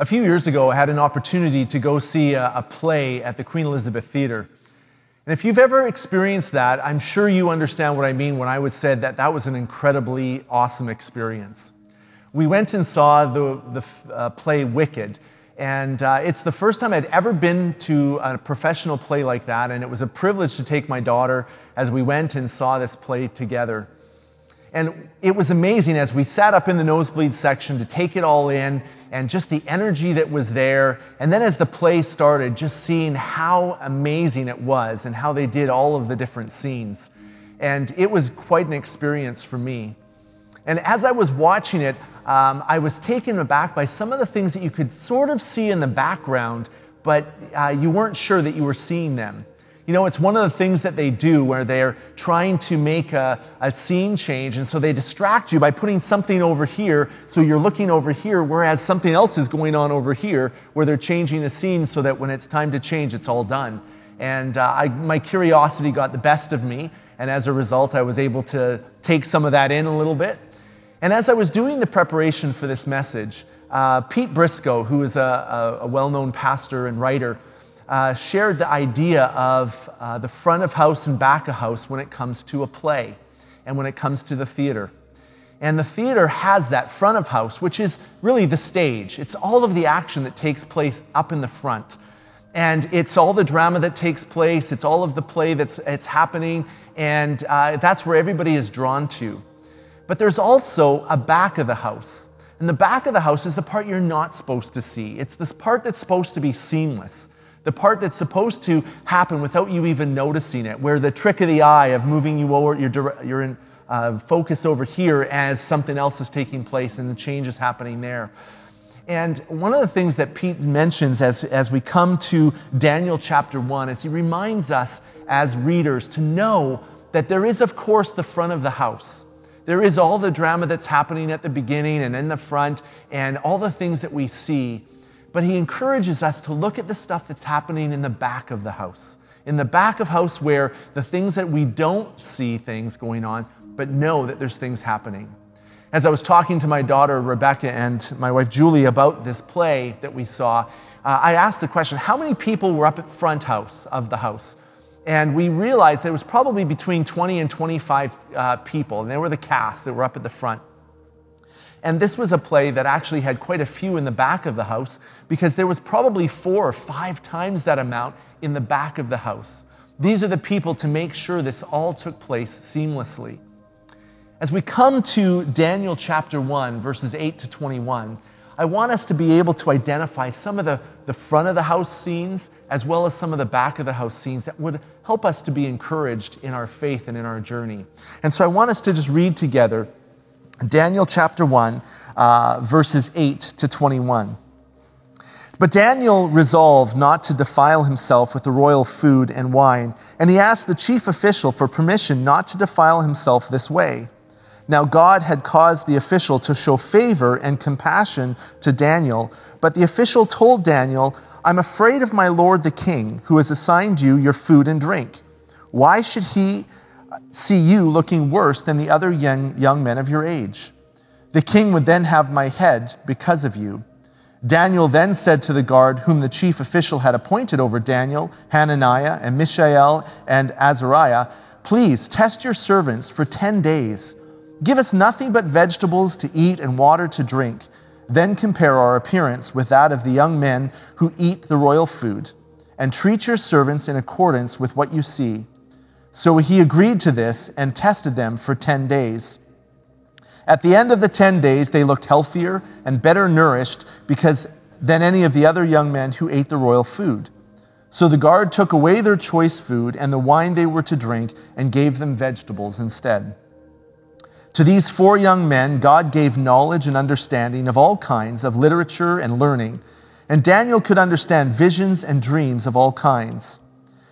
A few years ago, I had an opportunity to go see a, a, play at the Queen Elizabeth Theatre. And if you've ever experienced that, I'm sure you understand what I mean when I would say that that was an incredibly awesome experience. We went and saw the, the uh, play Wicked, and uh, it's the first time I'd ever been to a professional play like that, and it was a privilege to take my daughter as we went and saw this play together. And it was amazing as we sat up in the nosebleed section to take it all in and just the energy that was there. And then as the play started, just seeing how amazing it was and how they did all of the different scenes. And it was quite an experience for me. And as I was watching it, um, I was taken aback by some of the things that you could sort of see in the background, but uh, you weren't sure that you were seeing them. You know, it's one of the things that they do where they're trying to make a, a, scene change, and so they distract you by putting something over here, so you're looking over here, whereas something else is going on over here, where they're changing the scene so that when it's time to change, it's all done. And uh, I, my curiosity got the best of me, and as a result, I was able to take some of that in a little bit. And as I was doing the preparation for this message, uh, Pete Briscoe, who is a, a, a well known pastor and writer, uh, shared the idea of uh, the front of house and back of house when it comes to a play and when it comes to the theater. And the theater has that front of house, which is really the stage. It's all of the action that takes place up in the front. And it's all the drama that takes place, it's all of the play that's it's happening, and uh, that's where everybody is drawn to. But there's also a back of the house. And the back of the house is the part you're not supposed to see. It's this part that's supposed to be seamless the part that's supposed to happen without you even noticing it, where the trick of the eye of moving you over, your, your in, uh, focus over here as something else is taking place and the change is happening there. And one of the things that Pete mentions as, as we come to Daniel chapter 1 is he reminds us as readers to know that there is, of course, the front of the house. There is all the drama that's happening at the beginning and in the front, and all the things that we see. But he encourages us to look at the stuff that's happening in the back of the house. In the back of house where the things that we don't see things going on, but know that there's things happening. As I was talking to my daughter Rebecca and my wife Julie about this play that we saw, uh, I asked the question, how many people were up at front house of the house? And we realized there was probably between 20 and 25 uh, people, and they were the cast that were up at the front. And this was a play that actually had quite a few in the back of the house because there was probably four or five times that amount in the back of the house. These are the people to make sure this all took place seamlessly. As we come to Daniel chapter 1, verses 8 to 21, I want us to be able to identify some of the, the front of the house scenes as well as some of the back of the house scenes that would help us to be encouraged in our faith and in our journey. And so I want us to just read together Daniel chapter 1, uh, verses 8 to 21. But Daniel resolved not to defile himself with the royal food and wine, and he asked the chief official for permission not to defile himself this way. Now, God had caused the official to show favor and compassion to Daniel, but the official told Daniel, I'm afraid of my lord the king, who has assigned you your food and drink. Why should he see you looking worse than the other young, young men of your age. The king would then have my head because of you. Daniel then said to the guard, whom the chief official had appointed over Daniel, Hananiah, and Mishael, and Azariah, Please test your servants for 10 days. Give us nothing but vegetables to eat and water to drink. Then compare our appearance with that of the young men who eat the royal food, and treat your servants in accordance with what you see. So he agreed to this and tested them for 10 days. At the end of the 10 days, they looked healthier and better nourished because than any of the other young men who ate the royal food. So the guard took away their choice food and the wine they were to drink and gave them vegetables instead. To these four young men, God gave knowledge and understanding of all kinds of literature and learning, and Daniel could understand visions and dreams of all kinds.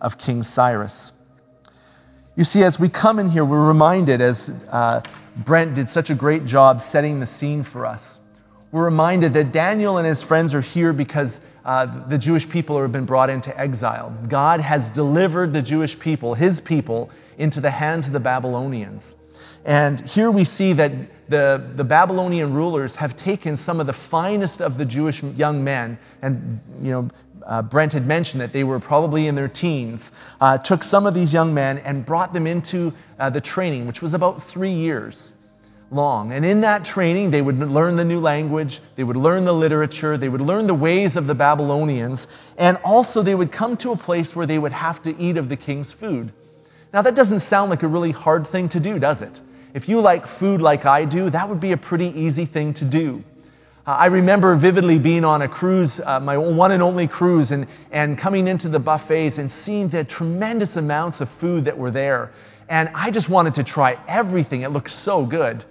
of King Cyrus. You see, as we come in here, we're reminded, as uh, Brent did such a great job setting the scene for us, we're reminded that Daniel and his friends are here because uh, the Jewish people have been brought into exile. God has delivered the Jewish people, his people, into the hands of the Babylonians. And here we see that the, the Babylonian rulers have taken some of the finest of the Jewish young men, and you know, uh, Brent had mentioned that they were probably in their teens, uh, took some of these young men and brought them into uh, the training, which was about three years long. And in that training, they would learn the new language, they would learn the literature, they would learn the ways of the Babylonians, and also they would come to a place where they would have to eat of the king's food. Now, that doesn't sound like a really hard thing to do, does it? If you like food like I do, that would be a pretty easy thing to do. Uh, I remember vividly being on a cruise, uh, my one and only cruise, and, and coming into the buffets and seeing the tremendous amounts of food that were there. And I just wanted to try everything. It looked so good.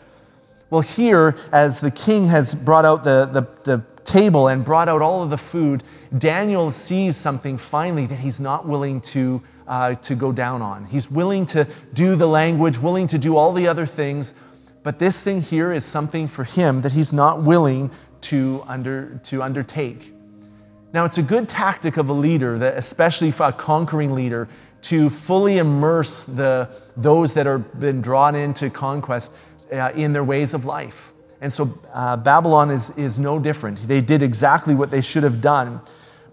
Well, here, as the king has brought out the, the, the table and brought out all of the food, Daniel sees something finally that he's not willing to, uh, to go down on. He's willing to do the language, willing to do all the other things, but this thing here is something for him that he's not willing to, under, to undertake. Now, it's a good tactic of a leader, that, especially a conquering leader, to fully immerse the, those that are been drawn into conquest uh, in their ways of life. And so uh, Babylon is, is no different. They did exactly what they should have done.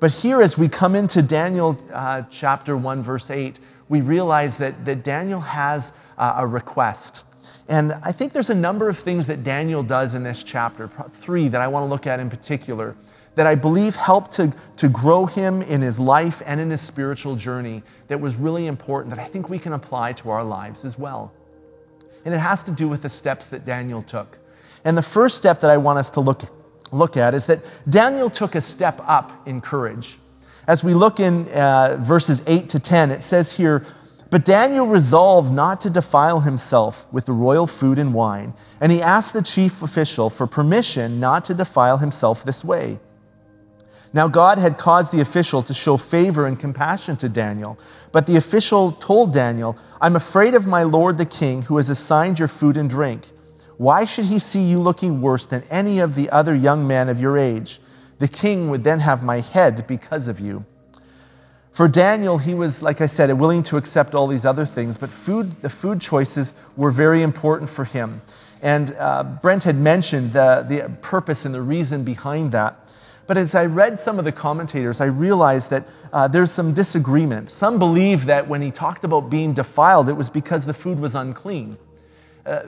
But here, as we come into Daniel uh, chapter 1, verse 8, we realize that, that Daniel has uh, a request. And I think there's a number of things that Daniel does in this chapter, three that I want to look at in particular, that I believe helped to, to grow him in his life and in his spiritual journey that was really important that I think we can apply to our lives as well. And it has to do with the steps that Daniel took. And the first step that I want us to look, look at is that Daniel took a step up in courage. As we look in uh, verses 8 to 10, it says here, but Daniel resolved not to defile himself with the royal food and wine, and he asked the chief official for permission not to defile himself this way. Now, God had caused the official to show favor and compassion to Daniel, but the official told Daniel, I'm afraid of my lord the king, who has assigned your food and drink. Why should he see you looking worse than any of the other young men of your age? The king would then have my head because of you. For Daniel, he was, like I said, willing to accept all these other things, but food, the food choices were very important for him. And uh, Brent had mentioned the, the purpose and the reason behind that. But as I read some of the commentators, I realized that uh, there's some disagreement. Some believe that when he talked about being defiled, it was because the food was unclean. Uh,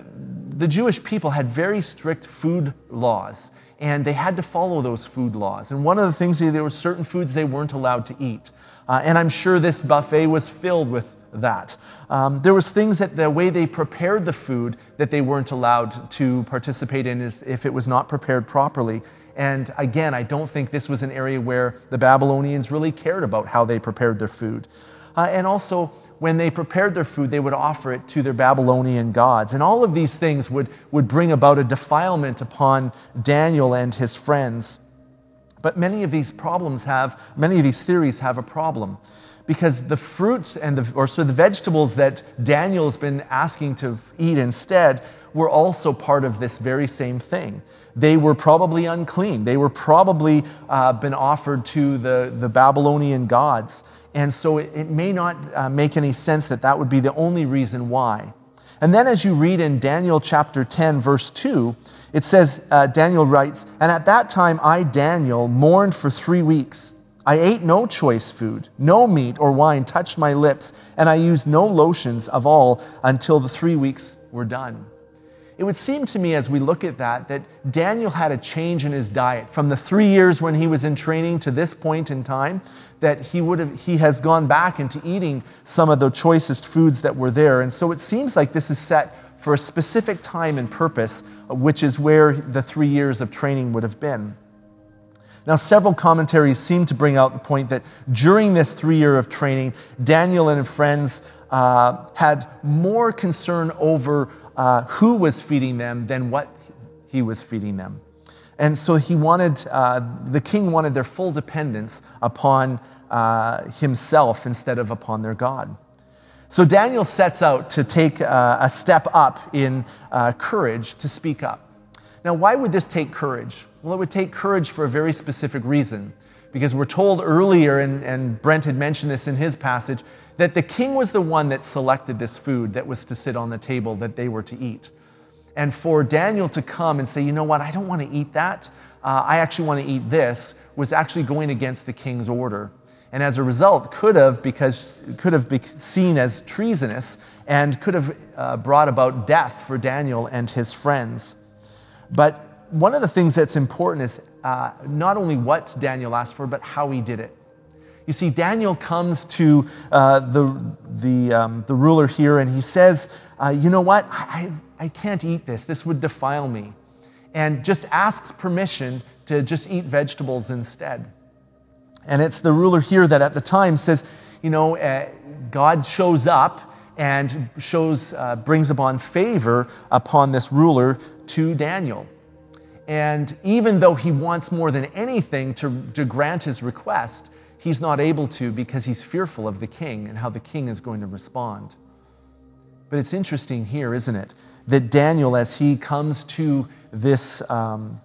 the Jewish people had very strict food laws, and they had to follow those food laws. And one of the things, there were certain foods they weren't allowed to eat. Uh, and I'm sure this buffet was filled with that. Um, there was things that the way they prepared the food that they weren't allowed to participate in if it was not prepared properly. And again, I don't think this was an area where the Babylonians really cared about how they prepared their food. Uh, and also, when they prepared their food, they would offer it to their Babylonian gods. And all of these things would, would bring about a defilement upon Daniel and his friends. But many of these problems have, many of these theories have a problem because the fruits and the, or so the vegetables that Daniel's been asking to eat instead were also part of this very same thing. They were probably unclean. They were probably uh, been offered to the, the Babylonian gods. And so it, it may not uh, make any sense that that would be the only reason why. And then as you read in Daniel chapter 10, verse 2, it says, uh, Daniel writes, And at that time I, Daniel, mourned for three weeks. I ate no choice food, no meat or wine touched my lips, and I used no lotions of all until the three weeks were done. It would seem to me as we look at that that Daniel had a change in his diet from the three years when he was in training to this point in time, that he, would have, he has gone back into eating some of the choicest foods that were there. And so it seems like this is set for a specific time and purpose, which is where the three years of training would have been. Now, several commentaries seem to bring out the point that during this three year of training, Daniel and his friends uh, had more concern over uh, who was feeding them than what he was feeding them. And so he wanted, uh, the king wanted their full dependence upon uh, himself instead of upon their God. So Daniel sets out to take uh, a step up in uh, courage to speak up. Now, why would this take courage? Well, it would take courage for a very specific reason. Because we're told earlier, and, and Brent had mentioned this in his passage, that the king was the one that selected this food that was to sit on the table that they were to eat. And for Daniel to come and say, you know what, I don't want to eat that, uh, I actually want to eat this, was actually going against the king's order. And as a result, could have, because could have been seen as treasonous and could have uh, brought about death for Daniel and his friends. But one of the things that's important is uh, not only what Daniel asked for, but how he did it. You see, Daniel comes to uh, the, the, um, the ruler here and he says, uh, You know what? I, I can't eat this. This would defile me. And just asks permission to just eat vegetables instead. And it's the ruler here that at the time says, You know, uh, God shows up and shows, uh, brings upon favor upon this ruler to Daniel. And even though he wants more than anything to, to grant his request, he's not able to because he's fearful of the king and how the king is going to respond. But it's interesting here, isn't it? That Daniel, as he comes to this, um,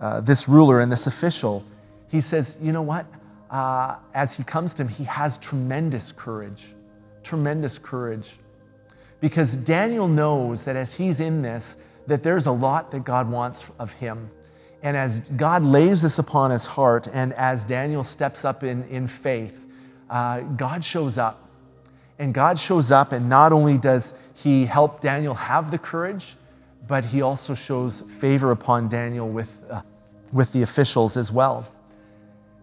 uh, this ruler and this official, he says, You know what? Uh, as he comes to him, he has tremendous courage. Tremendous courage. Because Daniel knows that as he's in this, that there's a lot that God wants of him. And as God lays this upon his heart, and as Daniel steps up in, in faith, uh, God shows up. And God shows up, and not only does he help Daniel have the courage, but he also shows favor upon Daniel with, uh, with the officials as well.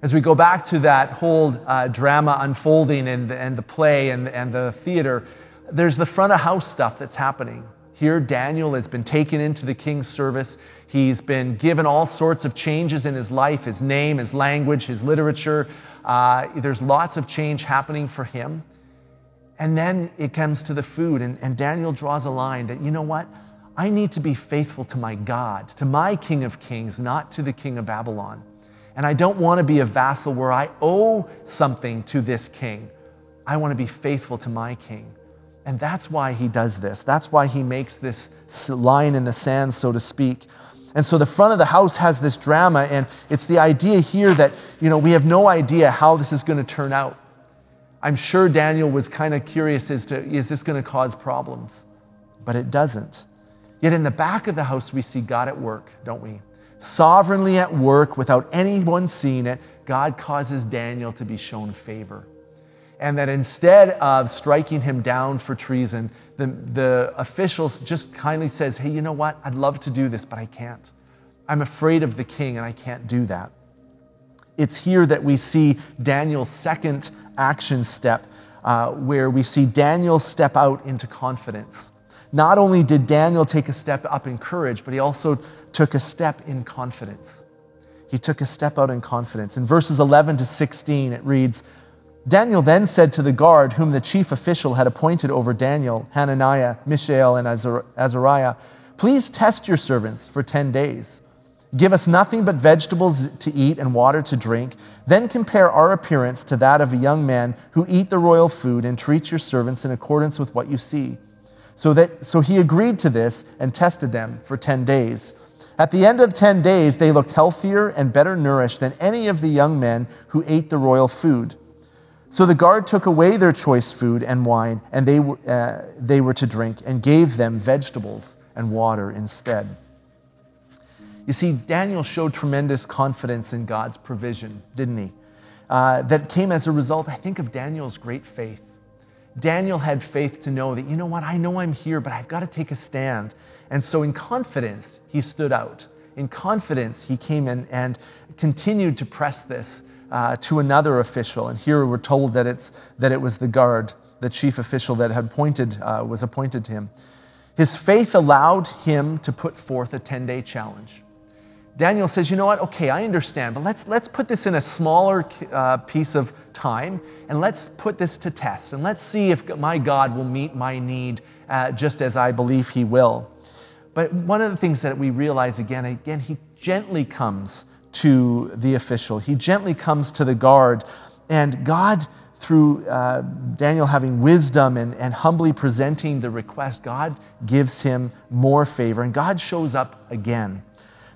As we go back to that whole uh, drama unfolding and, and the play and, and the theater, there's the front of house stuff that's happening. Here, Daniel has been taken into the king's service. He's been given all sorts of changes in his life his name, his language, his literature. Uh, there's lots of change happening for him. And then it comes to the food, and, and Daniel draws a line that, you know what? I need to be faithful to my God, to my King of Kings, not to the King of Babylon. And I don't want to be a vassal where I owe something to this king. I want to be faithful to my King. And that's why he does this. That's why he makes this line in the sand, so to speak. And so the front of the house has this drama, and it's the idea here that, you know, we have no idea how this is going to turn out. I'm sure Daniel was kind of curious as to, is this going to cause problems? But it doesn't. Yet in the back of the house, we see God at work, don't we? Sovereignly at work without anyone seeing it, God causes Daniel to be shown favor and that instead of striking him down for treason, the, the officials just kindly says, hey, you know what? I'd love to do this, but I can't. I'm afraid of the king and I can't do that. It's here that we see Daniel's second action step, uh, where we see Daniel step out into confidence. Not only did Daniel take a step up in courage, but he also took a step in confidence. He took a step out in confidence. In verses 11 to 16, it reads, Daniel then said to the guard, whom the chief official had appointed over Daniel, Hananiah, Mishael, and Azariah, Please test your servants for 10 days. Give us nothing but vegetables to eat and water to drink. Then compare our appearance to that of a young man who eat the royal food and treat your servants in accordance with what you see. So, that, so he agreed to this and tested them for 10 days. At the end of 10 days, they looked healthier and better nourished than any of the young men who ate the royal food. So the guard took away their choice food and wine, and they, uh, they were to drink, and gave them vegetables and water instead. You see, Daniel showed tremendous confidence in God's provision, didn't he? Uh, that came as a result, I think, of Daniel's great faith. Daniel had faith to know that, you know what, I know I'm here, but I've got to take a stand. And so, in confidence, he stood out. In confidence, he came in and continued to press this uh, to another official. And here we're told that, it's, that it was the guard, the chief official that had appointed, uh, was appointed to him. His faith allowed him to put forth a 10 day challenge. Daniel says, You know what? Okay, I understand, but let's, let's put this in a smaller uh, piece of time and let's put this to test and let's see if my God will meet my need uh, just as I believe he will. But one of the things that we realize again, again, he gently comes to the official. He gently comes to the guard. And God, through uh, Daniel having wisdom and, and humbly presenting the request, God gives him more favor. And God shows up again.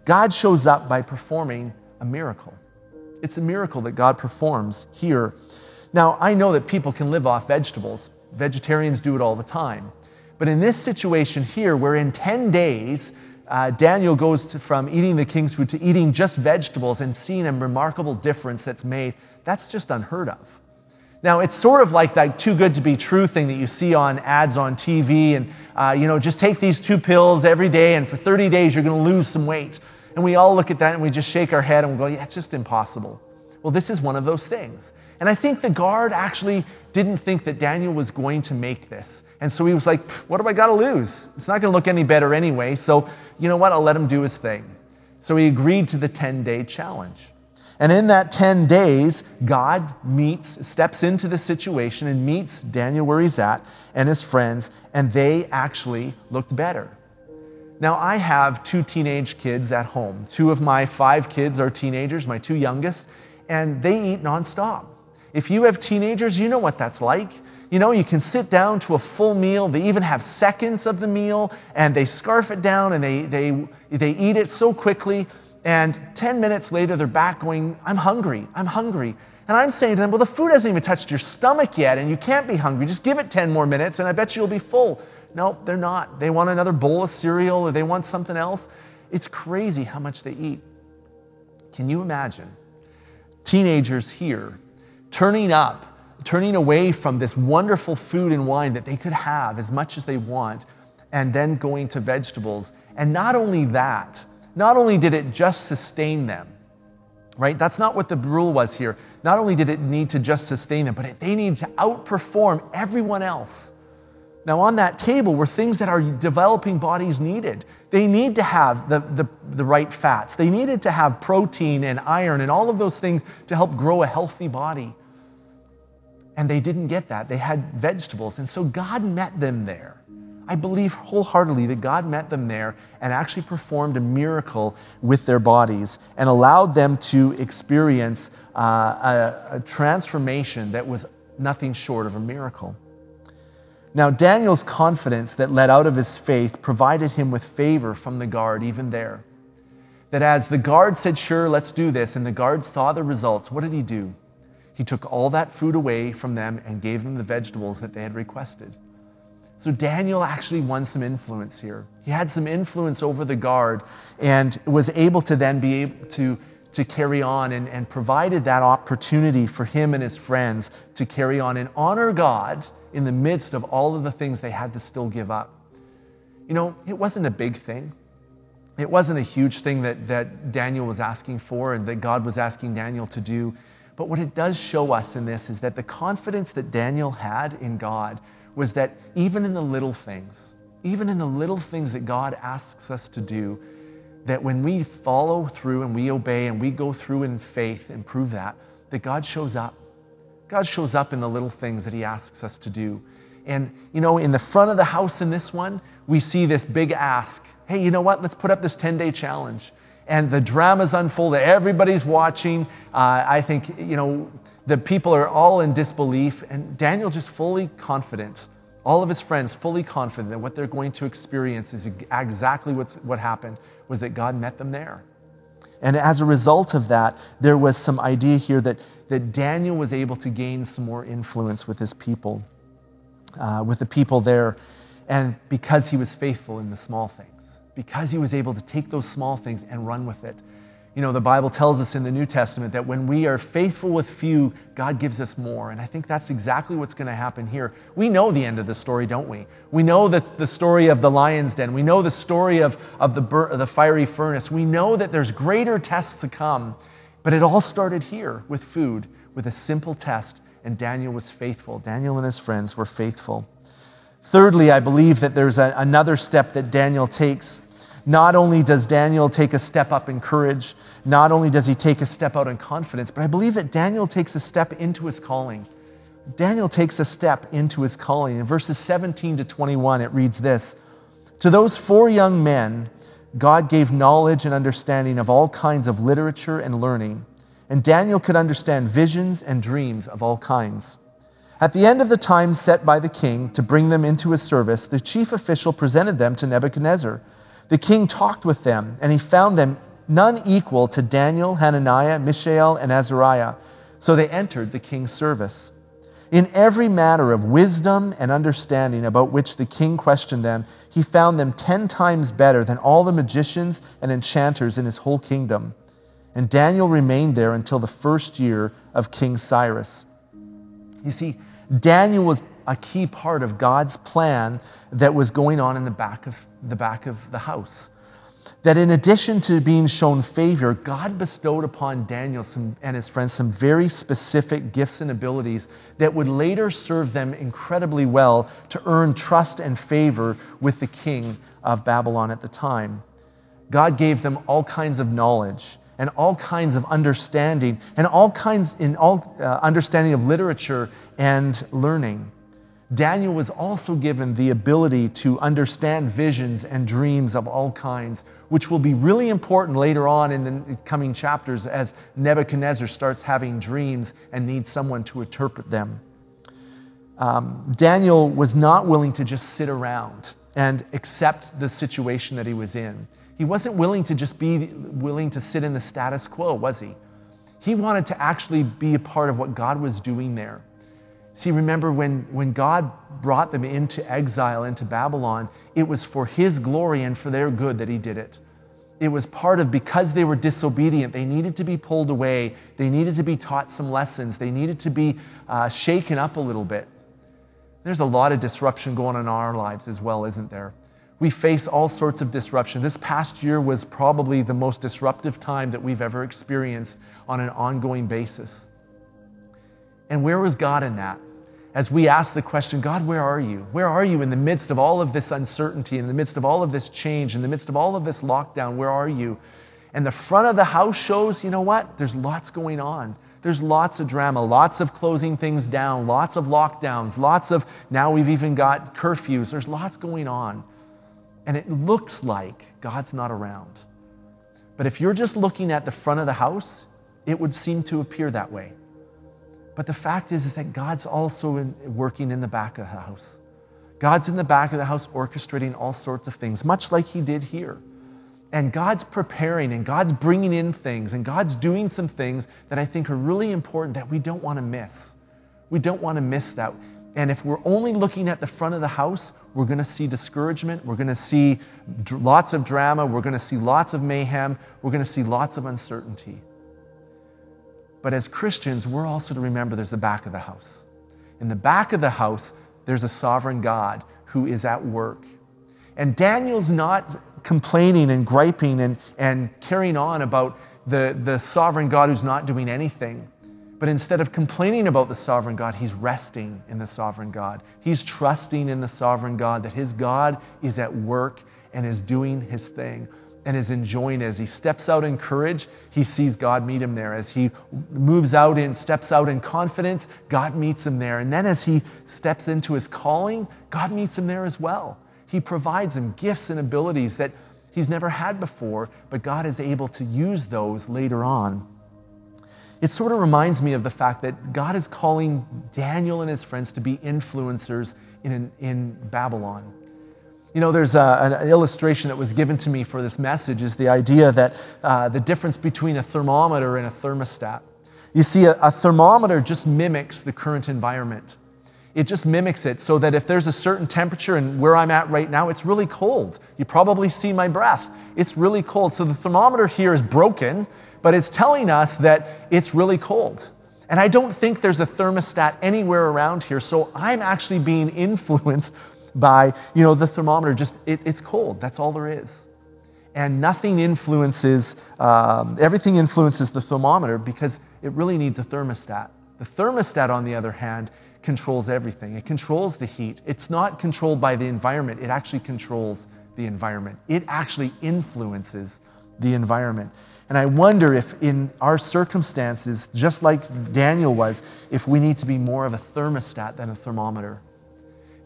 God shows up by performing a miracle. It's a miracle that God performs here. Now, I know that people can live off vegetables, vegetarians do it all the time. But in this situation here, where in 10 days, uh, Daniel goes to, from eating the king's food to eating just vegetables and seeing a remarkable difference that's made, that's just unheard of. Now, it's sort of like that too good to be true thing that you see on ads on TV, and uh, you know, just take these two pills every day, and for 30 days you're going to lose some weight. And we all look at that and we just shake our head and we go, yeah, it's just impossible. Well, this is one of those things. And I think the guard actually didn't think that Daniel was going to make this. And so he was like, what do I got to lose? It's not going to look any better anyway. So, you know what? I'll let him do his thing. So he agreed to the 10 day challenge. And in that 10 days, God meets, steps into the situation and meets Daniel where he's at and his friends, and they actually looked better. Now, I have two teenage kids at home. Two of my five kids are teenagers, my two youngest, and they eat nonstop. If you have teenagers, you know what that's like. You know, you can sit down to a full meal. They even have seconds of the meal and they scarf it down and they, they, they eat it so quickly. And 10 minutes later, they're back going, I'm hungry, I'm hungry. And I'm saying to them, Well, the food hasn't even touched your stomach yet, and you can't be hungry. Just give it 10 more minutes, and I bet you'll be full. No, they're not. They want another bowl of cereal or they want something else. It's crazy how much they eat. Can you imagine teenagers here turning up, turning away from this wonderful food and wine that they could have as much as they want, and then going to vegetables? And not only that, not only did it just sustain them, right? That's not what the rule was here. Not only did it need to just sustain them, but it, they needed to outperform everyone else. Now, on that table were things that our developing bodies needed. They need to have the, the, the, right fats, they needed to have protein and iron and all of those things to help grow a healthy body. And they didn't get that. They had vegetables. And so God met them there. I believe wholeheartedly that God met them there and actually performed a miracle with their bodies and allowed them to experience uh, a, a transformation that was nothing short of a miracle. Now, Daniel's confidence that led out of his faith provided him with favor from the guard, even there. That as the guard said, Sure, let's do this, and the guard saw the results, what did he do? He took all that food away from them and gave them the vegetables that they had requested. So Daniel actually won some influence here. He had some influence over the guard and was able to then be able to, to carry on and, and provided that opportunity for him and his friends to carry on and honor God in the midst of all of the things they had to still give up. You know, it wasn't a big thing. It wasn't a huge thing that, that Daniel was asking for and that God was asking Daniel to do. But what it does show us in this is that the confidence that Daniel had in God was that even in the little things, even in the little things that God asks us to do, that when we follow through and we obey and we go through in faith and prove that, that God shows up. God shows up in the little things that He asks us to do. And, you know, in the front of the house in this one, we see this big ask hey, you know what? Let's put up this 10 day challenge. And the drama's unfolded. Everybody's watching. Uh, I think, you know, the people are all in disbelief. And Daniel just fully confident, all of his friends fully confident that what they're going to experience is exactly what's, what happened, was that God met them there. And as a result of that, there was some idea here that that Daniel was able to gain some more influence with his people, uh, with the people there, and because he was faithful in the small things, because he was able to take those small things and run with it. You know, the Bible tells us in the New Testament that when we are faithful with few, God gives us more. And I think that's exactly what's going to happen here. We know the end of the story, don't we? We know the, the story of the lion's den. We know the story of, of the, bur- the fiery furnace. We know that there's greater tests to come. But it all started here with food, with a simple test, and Daniel was faithful. Daniel and his friends were faithful. Thirdly, I believe that there's a, another step that Daniel takes. Not only does Daniel take a step up in courage, not only does he take a step out in confidence, but I believe that Daniel takes a step into his calling. Daniel takes a step into his calling. In verses 17 to 21, it reads this To those four young men, God gave knowledge and understanding of all kinds of literature and learning, and Daniel could understand visions and dreams of all kinds. At the end of the time set by the king to bring them into his service, the chief official presented them to Nebuchadnezzar. The king talked with them, and he found them none equal to Daniel, Hananiah, Mishael, and Azariah. So they entered the king's service. In every matter of wisdom and understanding about which the king questioned them, he found them ten times better than all the magicians and enchanters in his whole kingdom. And Daniel remained there until the first year of King Cyrus. You see, Daniel was a key part of God's plan that was going on in the back of the, back of the house. That in addition to being shown favor, God bestowed upon Daniel some, and his friends some very specific gifts and abilities that would later serve them incredibly well to earn trust and favor with the king of Babylon at the time. God gave them all kinds of knowledge and all kinds of understanding and all kinds in all uh, understanding of literature and learning. Daniel was also given the ability to understand visions and dreams of all kinds, which will be really important later on in the coming chapters as Nebuchadnezzar starts having dreams and needs someone to interpret them. Um, Daniel was not willing to just sit around and accept the situation that he was in. He wasn't willing to just be willing to sit in the status quo, was he? He wanted to actually be a part of what God was doing there. See, remember when, when God brought them into exile, into Babylon, it was for His glory and for their good that He did it. It was part of because they were disobedient, they needed to be pulled away, they needed to be taught some lessons, they needed to be uh, shaken up a little bit. There's a lot of disruption going on in our lives as well, isn't there? We face all sorts of disruption. This past year was probably the most disruptive time that we've ever experienced on an ongoing basis. And where was God in that? As we ask the question, God, where are you? Where are you in the midst of all of this uncertainty, in the midst of all of this change, in the midst of all of this lockdown? Where are you? And the front of the house shows, you know what? There's lots going on. There's lots of drama, lots of closing things down, lots of lockdowns, lots of now we've even got curfews. There's lots going on. And it looks like God's not around. But if you're just looking at the front of the house, it would seem to appear that way. But the fact is, is that God's also in, working in the back of the house. God's in the back of the house orchestrating all sorts of things, much like He did here. And God's preparing and God's bringing in things and God's doing some things that I think are really important that we don't want to miss. We don't want to miss that. And if we're only looking at the front of the house, we're going to see discouragement. We're going to see lots of drama. We're going to see lots of mayhem. We're going to see lots of uncertainty. But as Christians, we're also to remember there's the back of the house. In the back of the house, there's a sovereign God who is at work. And Daniel's not complaining and griping and, and carrying on about the, the sovereign God who's not doing anything. But instead of complaining about the sovereign God, he's resting in the sovereign God. He's trusting in the sovereign God that his God is at work and is doing his thing and is enjoying it. As he steps out in courage, he sees God meet him there. As he moves out and steps out in confidence, God meets him there. And then as he steps into his calling, God meets him there as well. He provides him gifts and abilities that he's never had before, but God is able to use those later on. It sort of reminds me of the fact that God is calling Daniel and his friends to be influencers in, in Babylon. You know, there's a, an illustration that was given to me for this message is the idea that uh, the difference between a thermometer and a thermostat. You see, a, a thermometer just mimics the current environment. It just mimics it so that if there's a certain temperature and where I'm at right now, it's really cold. You probably see my breath. It's really cold. So the thermometer here is broken, but it's telling us that it's really cold. And I don't think there's a thermostat anywhere around here. So I'm actually being influenced by, you know, the thermometer. Just, it, it's cold. That's all there is. And nothing influences, um, everything influences the thermometer because it really needs a thermostat. The thermostat, on the other hand, controls everything. It controls the heat. It's not controlled by the environment, it actually controls the environment. It actually influences the environment. And I wonder if, in our circumstances, just like Daniel was, if we need to be more of a thermostat than a thermometer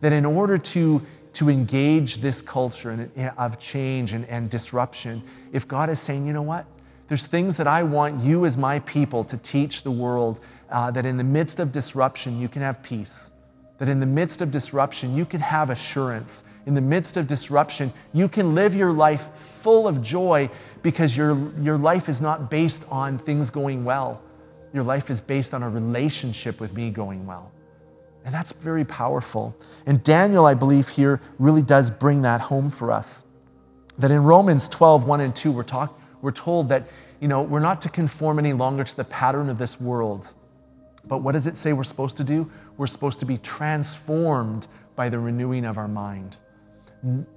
that in order to to engage this culture of change and, and disruption, if God is saying, you know what? There's things that I want you as my people to teach the world uh, that in the midst of disruption, you can have peace. That in the midst of disruption, you can have assurance. In the midst of disruption, you can live your life full of joy because your, your life is not based on things going well. Your life is based on a relationship with me going well. And that's very powerful. And Daniel, I believe, here really does bring that home for us. That in Romans 12, 1 and 2, we're, talk, we're told that you know, we're not to conform any longer to the pattern of this world. But what does it say we're supposed to do? We're supposed to be transformed by the renewing of our mind.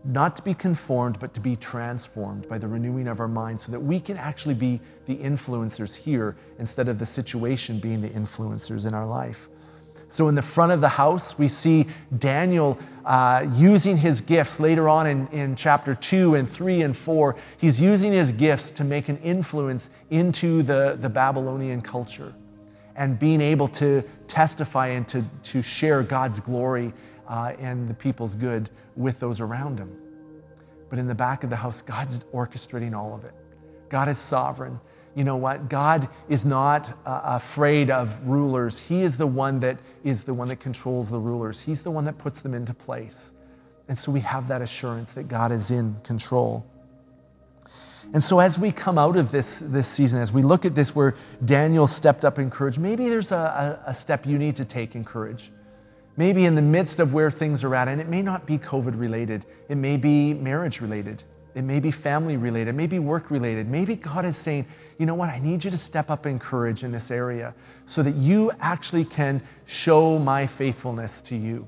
Not to be conformed, but to be transformed by the renewing of our mind so that we can actually be the influencers here instead of the situation being the influencers in our life. So, in the front of the house, we see Daniel uh, using his gifts later on in, in chapter 2 and 3 and 4. He's using his gifts to make an influence into the, the Babylonian culture and being able to testify and to, to share God's glory uh, and the people's good with those around him. But in the back of the house, God's orchestrating all of it. God is sovereign you know what? God is not uh, afraid of rulers. He is the one that is the one that controls the rulers. He's the one that puts them into place. And so we have that assurance that God is in control. And so as we come out of this, this season, as we look at this where Daniel stepped up in courage, maybe there's a, a, a step you need to take in courage. Maybe in the midst of where things are at, and it may not be COVID related, it may be marriage related. It may be family related, it may be work related. Maybe God is saying, you know what, I need you to step up in courage in this area so that you actually can show my faithfulness to you.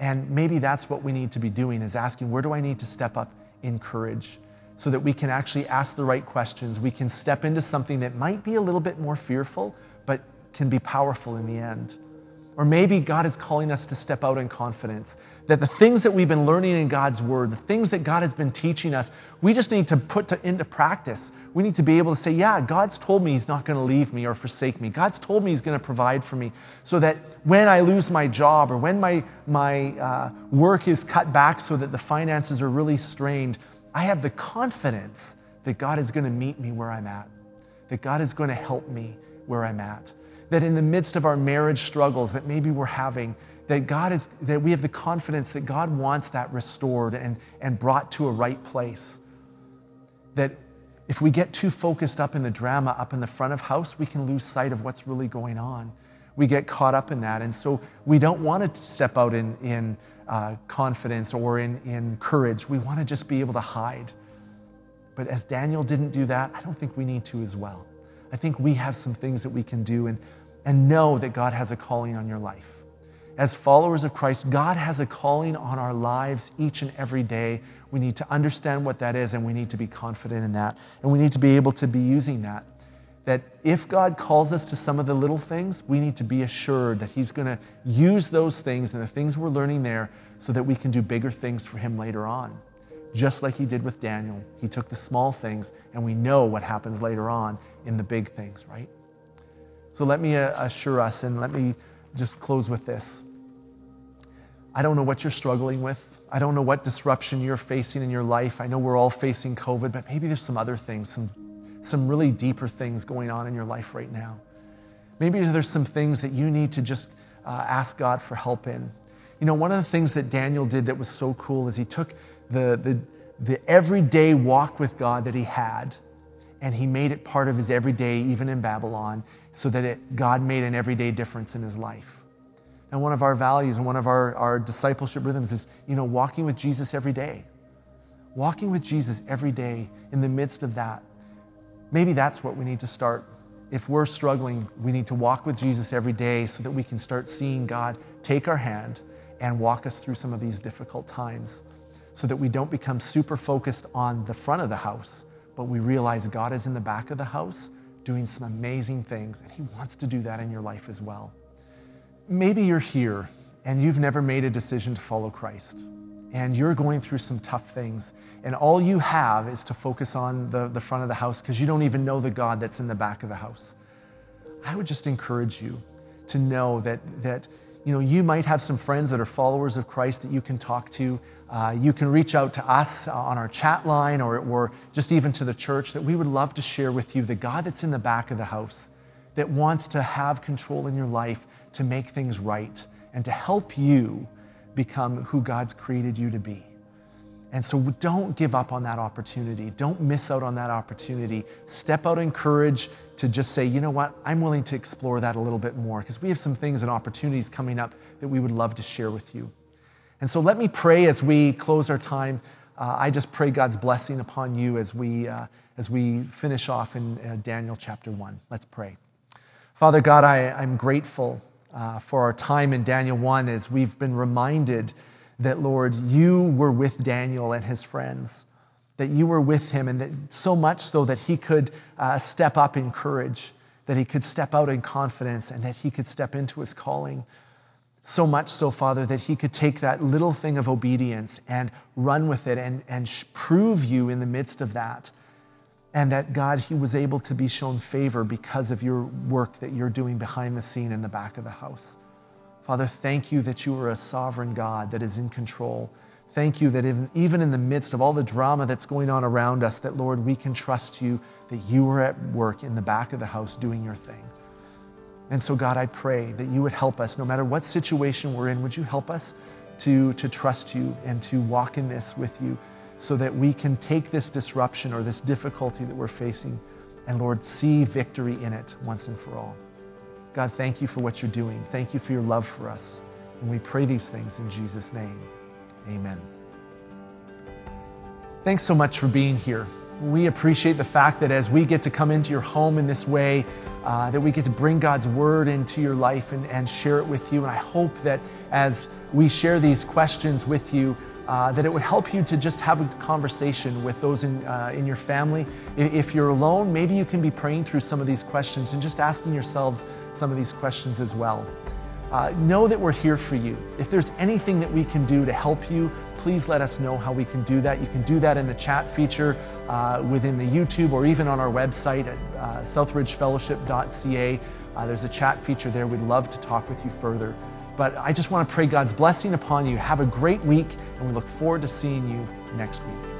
And maybe that's what we need to be doing is asking, where do I need to step up in courage? So that we can actually ask the right questions. We can step into something that might be a little bit more fearful, but can be powerful in the end. Or maybe God is calling us to step out in confidence. That the things that we've been learning in God's word, the things that God has been teaching us, we just need to put to, into practice. We need to be able to say, Yeah, God's told me He's not going to leave me or forsake me. God's told me He's going to provide for me. So that when I lose my job or when my, my uh, work is cut back so that the finances are really strained, I have the confidence that God is going to meet me where I'm at, that God is going to help me where I'm at that in the midst of our marriage struggles that maybe we're having, that God is, that we have the confidence that God wants that restored and, and brought to a right place. That if we get too focused up in the drama up in the front of house, we can lose sight of what's really going on. We get caught up in that. And so we don't want to step out in, in uh, confidence or in, in courage. We want to just be able to hide. But as Daniel didn't do that, I don't think we need to as well. I think we have some things that we can do. And and know that God has a calling on your life. As followers of Christ, God has a calling on our lives each and every day. We need to understand what that is and we need to be confident in that. And we need to be able to be using that. That if God calls us to some of the little things, we need to be assured that He's going to use those things and the things we're learning there so that we can do bigger things for Him later on. Just like He did with Daniel. He took the small things and we know what happens later on in the big things, right? So let me uh, assure us and let me just close with this. I don't know what you're struggling with. I don't know what disruption you're facing in your life. I know we're all facing COVID, but maybe there's some other things, some, some really deeper things going on in your life right now. Maybe there's some things that you need to just uh, ask God for help in. You know, one of the things that Daniel did that was so cool is he took the, the, the everyday walk with God that he had and he made it part of his everyday, even in Babylon so that it, God made an everyday difference in his life. And one of our values and one of our, our discipleship rhythms is, you know, walking with Jesus every day. Walking with Jesus every day in the midst of that. Maybe that's what we need to start. If we're struggling, we need to walk with Jesus every day so that we can start seeing God take our hand and walk us through some of these difficult times so that we don't become super focused on the front of the house, but we realize God is in the back of the house doing some amazing things, and He wants to do that in your life as well. Maybe you're here and you've never made a decision to follow Christ, and you're going through some tough things, and all you have is to focus on the, the front of the house because you don't even know the God that's in the back of the house. I would just encourage you to know that, that you know, you might have some friends that are followers of Christ that you can talk to. Uh, you can reach out to us on our chat line or, or just even to the church that we would love to share with you the God that's in the back of the house that wants to have control in your life to make things right and to help you become who God's created you to be. And so don't give up on that opportunity. Don't miss out on that opportunity. Step out in courage to just say, you know what, I'm willing to explore that a little bit more because we have some things and opportunities coming up that we would love to share with you. And so let me pray as we close our time. Uh, I just pray God's blessing upon you as we, uh, as we finish off in uh, Daniel chapter 1. Let's pray. Father God, I, I'm grateful uh, for our time in Daniel 1 as we've been reminded that, Lord, you were with Daniel and his friends, that you were with him, and that so much so that he could uh, step up in courage, that he could step out in confidence, and that he could step into his calling. So much so, Father, that he could take that little thing of obedience and run with it and, and prove you in the midst of that. And that, God, he was able to be shown favor because of your work that you're doing behind the scene in the back of the house. Father, thank you that you are a sovereign God that is in control. Thank you that even in the midst of all the drama that's going on around us, that Lord, we can trust you that you are at work in the back of the house doing your thing. And so, God, I pray that you would help us, no matter what situation we're in, would you help us to, to trust you and to walk in this with you so that we can take this disruption or this difficulty that we're facing and, Lord, see victory in it once and for all. God, thank you for what you're doing. Thank you for your love for us. And we pray these things in Jesus' name. Amen. Thanks so much for being here. We appreciate the fact that as we get to come into your home in this way, uh, that we get to bring God's word into your life and, and share it with you. And I hope that as we share these questions with you, uh, that it would help you to just have a conversation with those in, uh, in your family. If you're alone, maybe you can be praying through some of these questions and just asking yourselves some of these questions as well. Uh, know that we're here for you. If there's anything that we can do to help you, please let us know how we can do that. You can do that in the chat feature uh, within the YouTube or even on our website at uh, southridgefellowship.ca. Uh, there's a chat feature there. We'd love to talk with you further. But I just want to pray God's blessing upon you. Have a great week, and we look forward to seeing you next week.